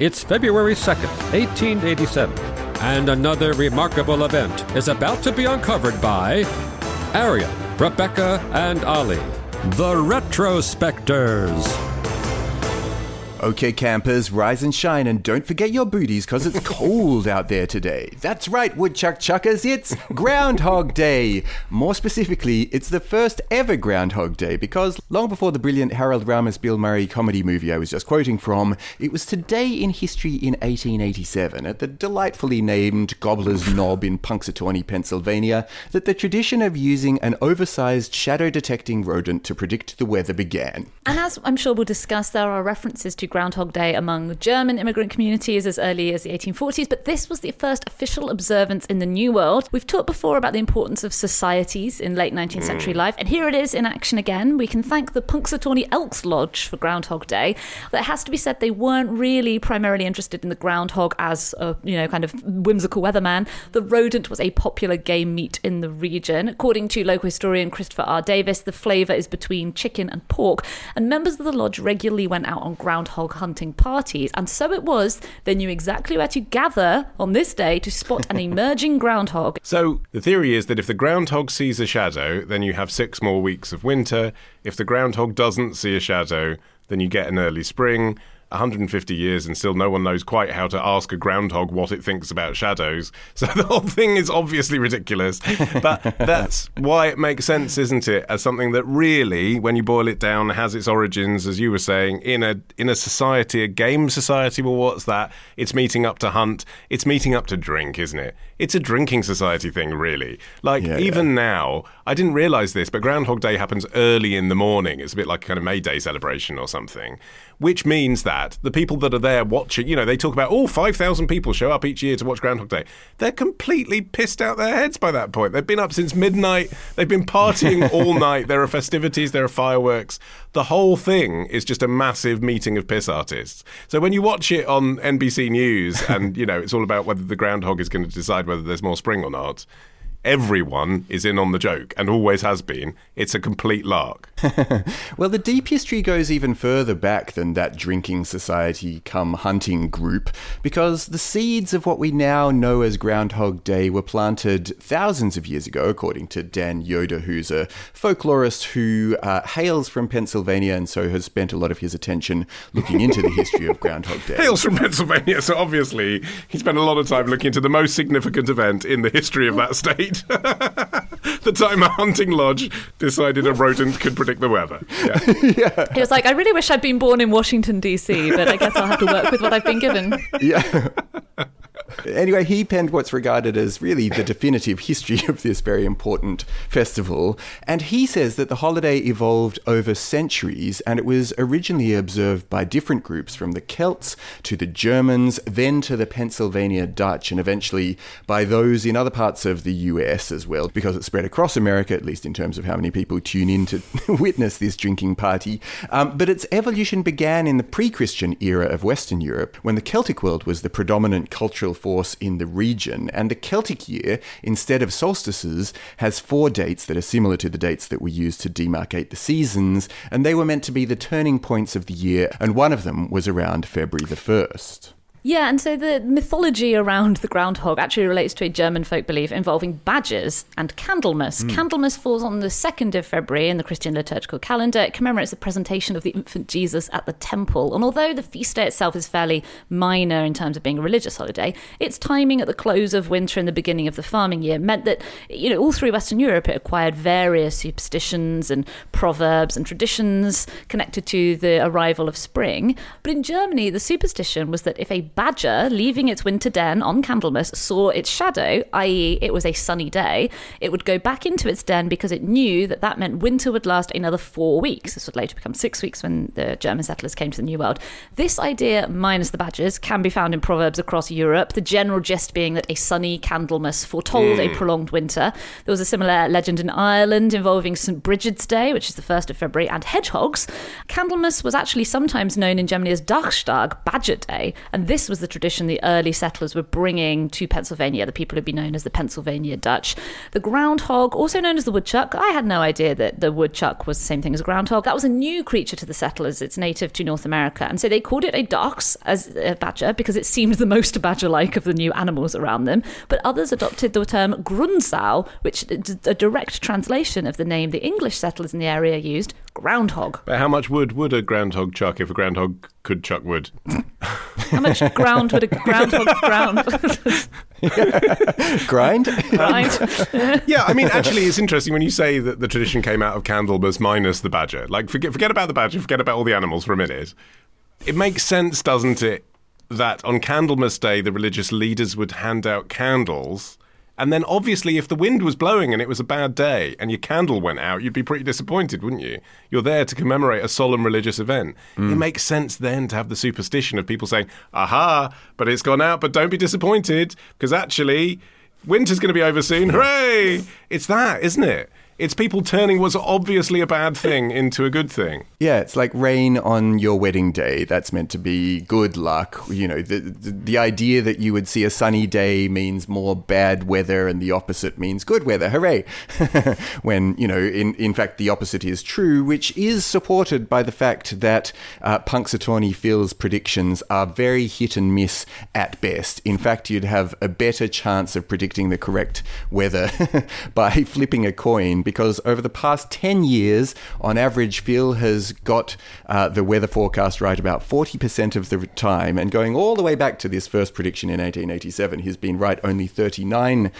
It's February 2nd, 1887, and another remarkable event is about to be uncovered by Arion, Rebecca, and Olly, the Retrospectors. Okay, campers, rise and shine, and don't forget your booties because it's cold out there today. That's right, woodchuck chuckers, it's Groundhog Day. More specifically, it's the first ever Groundhog Day because long before the brilliant Harold Ramis Bill Murray comedy movie I was just quoting from, it was today in history in 1887 at the delightfully named Gobbler's Knob in Punxsutawney, Pennsylvania, that the tradition of using an oversized shadow detecting rodent to predict the weather began. And as I'm sure we'll discuss, there are references to Groundhog Day among the German immigrant communities as early as the 1840s, but this was the first official observance in the New World. We've talked before about the importance of societies in late 19th century mm. life, and here it is in action again. We can thank the Punxsutawney Elks Lodge for Groundhog Day. But it has to be said they weren't really primarily interested in the groundhog as a you know kind of whimsical weatherman. The rodent was a popular game meat in the region. According to local historian Christopher R. Davis, the flavour is between chicken and pork, and members of the lodge regularly went out on groundhog hunting parties. And so it was, they knew exactly where to gather on this day to spot an emerging groundhog. So the theory is that if the groundhog sees a shadow, then you have six more weeks of winter. If the groundhog doesn't see a shadow, then you get an early spring. 150 years and still no one knows quite how to ask a groundhog what it thinks about shadows. So the whole thing is obviously ridiculous. But that's why it makes sense, isn't it? As something that really, when you boil it down, has its origins, as you were saying, in a in a society, a game society. Well, what's that? It's meeting up to hunt. It's meeting up to drink, isn't it? It's a drinking society thing, really. Like Yeah, even yeah. now, I didn't realize this, but Groundhog Day happens early in the morning. It's a bit like a kind of May Day celebration or something, which means that the people that are there watching, you know, they talk about, oh, 5,000 people show up each year to watch Groundhog Day. They're completely pissed out their heads by that point. They've been up since midnight. They've been partying all night. There are festivities, there are fireworks. The whole thing is just a massive meeting of piss artists. So when you watch it on NBC News and, you know, it's all about whether the groundhog is going to decide whether there's more spring or not, everyone is in on the joke and always has been. It's a complete lark. Well, the deep history goes even further back than that drinking society come hunting group, because the seeds of what we now know as Groundhog Day were planted thousands of years ago, according to Don Yoder, who's a folklorist who uh, hails from Pennsylvania and so has spent a lot of his attention looking into the history of Groundhog Day. Hails from Pennsylvania, so obviously he spent a lot of time looking into the most significant event in the history of that state. the time a hunting lodge decided a rodent could predict the weather. Yeah. He was like, I really wish I'd been born in Washington, D.C., but I guess I'll have to work with what I've been given. yeah. Anyway, he penned what's regarded as really the definitive history of this very important festival. And he says that the holiday evolved over centuries and it was originally observed by different groups from the Celts to the Germans, then to the Pennsylvania Dutch, and eventually by those in other parts of the US as well, because it spread across America, at least in terms of how many people tune in to witness this drinking party. Um, but its evolution began in the pre Christian era of Western Europe, when the Celtic world was the predominant cultural force in the region. And the Celtic year, instead of solstices, has four dates that are similar to the dates that were used to demarcate the seasons, and they were meant to be the turning points of the year, and one of them was around February the 1st. Yeah, and so the mythology around the groundhog actually relates to a German folk belief involving badgers and Candlemas. Hmm. Candlemas falls on the 2nd of February in the Christian liturgical calendar. It commemorates the presentation of the infant Jesus at the temple. And although the feast day itself is fairly minor in terms of being a religious holiday, its timing at the close of winter and the beginning of the farming year meant that, you know, all through Western Europe it acquired various superstitions and proverbs and traditions connected to the arrival of spring. But in Germany, the superstition was that if a badger leaving its winter den on Candlemas saw its shadow, i.e., it was a sunny day, it would go back into its den because it knew that that meant winter would last another four weeks. This would later become six weeks when the German settlers came to the New World. This idea, minus the badgers, can be found in proverbs across Europe. The general gist being that a sunny Candlemas foretold a hmm. prolonged winter. There was a similar legend in Ireland involving St. Bridget's Day, which is the 1st of February, and hedgehogs. Candlemas was actually sometimes known in Germany as Dachstag, Badger Day, and this this was the tradition the early settlers were bringing to Pennsylvania, the people who'd be known as the Pennsylvania Dutch. The groundhog, also known as the woodchuck, I had no idea that the woodchuck was the same thing as a groundhog. That was a new creature to the settlers. It's native to North America. And so they called it a dachs as a badger because it seemed the most badger like of the new animals around them. But others adopted the term grundsow, which is a direct translation of the name the English settlers in the area used, groundhog. But how much wood would a groundhog chuck if a groundhog could chuck wood? How much ground would a groundhog ground? Grind? right? yeah, I mean, actually, it's interesting when you say that the tradition came out of Candlemas minus the badger. Like, forget forget about the badger, forget about all the animals for a minute. It makes sense, doesn't it, that on Candlemas Day the religious leaders would hand out candles. And then, obviously, if the wind was blowing and it was a bad day and your candle went out, you'd be pretty disappointed, wouldn't you? You're there to commemorate a solemn religious event. It mm. makes sense then to have the superstition of people saying, aha, but it's gone out, but don't be disappointed, because actually, winter's going to be over soon. Hooray! It's that, isn't it? It's people turning what's obviously a bad thing into a good thing. Yeah, it's like rain on your wedding day. That's meant to be good luck. You know, the, the the idea that you would see a sunny day means more bad weather, and the opposite means good weather. Hooray! when you know, in in fact, the opposite is true, which is supported by the fact that uh, Punxsutawney Phil's predictions are very hit and miss at best. In fact, you'd have a better chance of predicting the correct weather by flipping a coin because over the past 10 years, on average, Phil has got uh, the weather forecast right about 40% of the time. And going all the way back to this first prediction in 1887, he's been right only 39%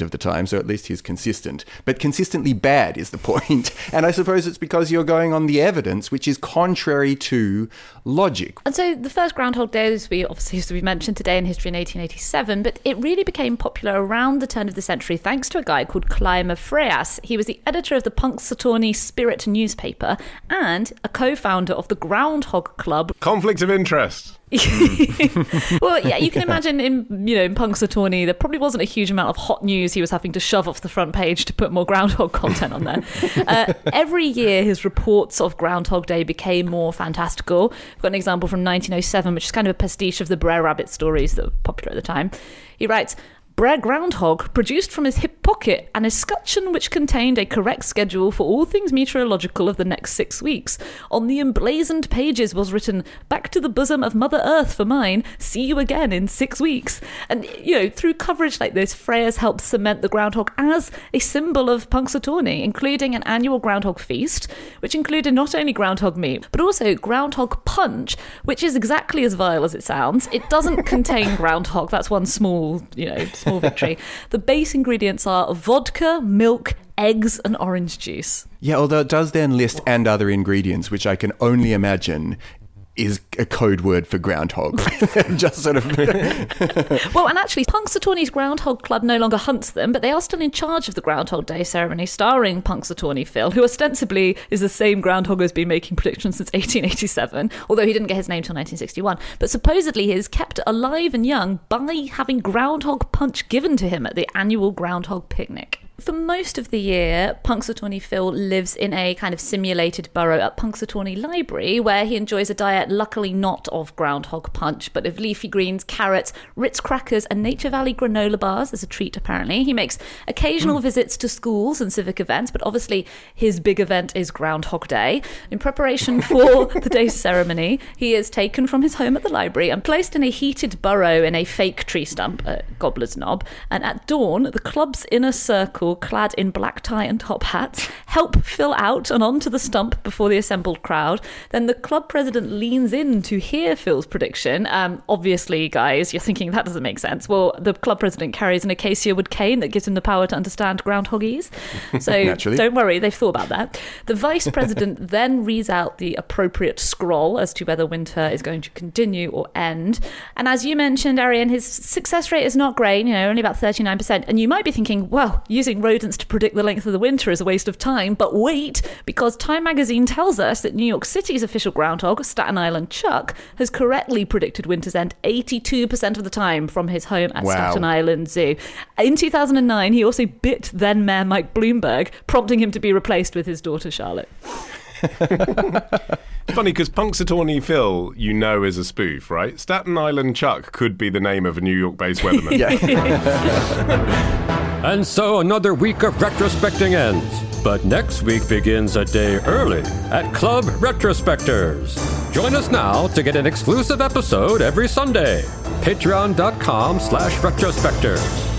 of the time. So at least he's consistent. But consistently bad is the point. And I suppose it's because you're going on the evidence, which is contrary to logic. And so the first Groundhog Day, as we obviously we mentioned today in history in 1887, but it really became popular around the turn of the century thanks to a guy called Clymer Freas. He was the editor of the Punxsutawney Spirit newspaper and a co-founder of the Groundhog Club. Conflict of interest. well, yeah, you can imagine in you know in Punxsutawney there probably wasn't a huge amount of hot news he was having to shove off the front page to put more Groundhog content on there. Uh, every year, his reports of Groundhog Day became more fantastical. I've got an example from 1907, which is kind of a pastiche of the Brer Rabbit stories that were popular at the time. He writes. Brer Groundhog produced from his hip pocket an escutcheon which contained a correct schedule for all things meteorological of the next six weeks. On the emblazoned pages was written, Back to the bosom of Mother Earth for mine. See you again in six weeks. And, you know, through coverage like this, Freas helped cement the groundhog as a symbol of Punxsutawney, including an annual groundhog feast, which included not only groundhog meat, but also groundhog punch, which is exactly as vile as it sounds. It doesn't contain groundhog. That's one small, you know, small victory. The base ingredients are vodka, milk, eggs, and orange juice. Yeah, although it does then list and other ingredients, which I can only imagine is a code word for groundhog. Just sort of. Well, and actually, Punxsutawney's Groundhog Club no longer hunts them, but they are still in charge of the Groundhog Day ceremony, starring Punxsutawney Phil, who ostensibly is the same groundhog who's been making predictions since 1887, although he didn't get his name till 1961. But supposedly he is kept alive and young by having groundhog punch given to him at the annual groundhog picnic. For most of the year, Punxsutawney Phil lives in a kind of simulated burrow at Punxsutawney Library, where he enjoys a diet luckily not of groundhog punch, but of leafy greens, carrots, Ritz crackers, and Nature Valley granola bars as a treat, apparently. He makes occasional hmm. visits to schools and civic events, but obviously his big event is Groundhog Day. In preparation for the day's ceremony, he is taken from his home at the library and placed in a heated burrow in a fake tree stump at Gobbler's Knob. And at dawn, the club's inner circle, clad in black tie and top hats, help Phil out and onto the stump before the assembled crowd. Then the club president leans in to hear Phil's prediction. Um, obviously, guys, you're thinking that doesn't make sense. Well, the club president carries an acacia wood cane that gives him the power to understand Groundhogese. So don't worry, they've thought about that. The vice president then reads out the appropriate scroll as to whether winter is going to continue or end. And as you mentioned, Arion, his success rate is not great, you know, only about 39%. And you might be thinking, well, using rodents to predict the length of the winter is a waste of time. But wait, because Time magazine tells us that New York City's official groundhog, Staten Island Chuck, has correctly predicted winter's end 82% of the time from his home at Wow. Staten Island Zoo. In 2009, he also bit then Mayor Mike Bloomberg, prompting him to be replaced with his daughter Charlotte. It's funny because Punxsutawney Phil, you know, is a spoof, right? Staten Island Chuck could be the name of a New York-based weatherman. yeah. And so another week of retrospecting ends. But next week begins a day early at Club Retrospectors. Join us now to get an exclusive episode every Sunday. Patreon.com slash retrospectors.